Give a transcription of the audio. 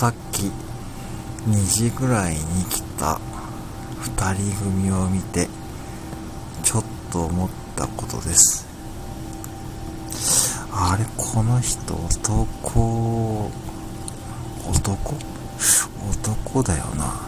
さっき2時ぐらいに来た2人組を見てちょっと思ったことです。あれこの人男男？男だよな。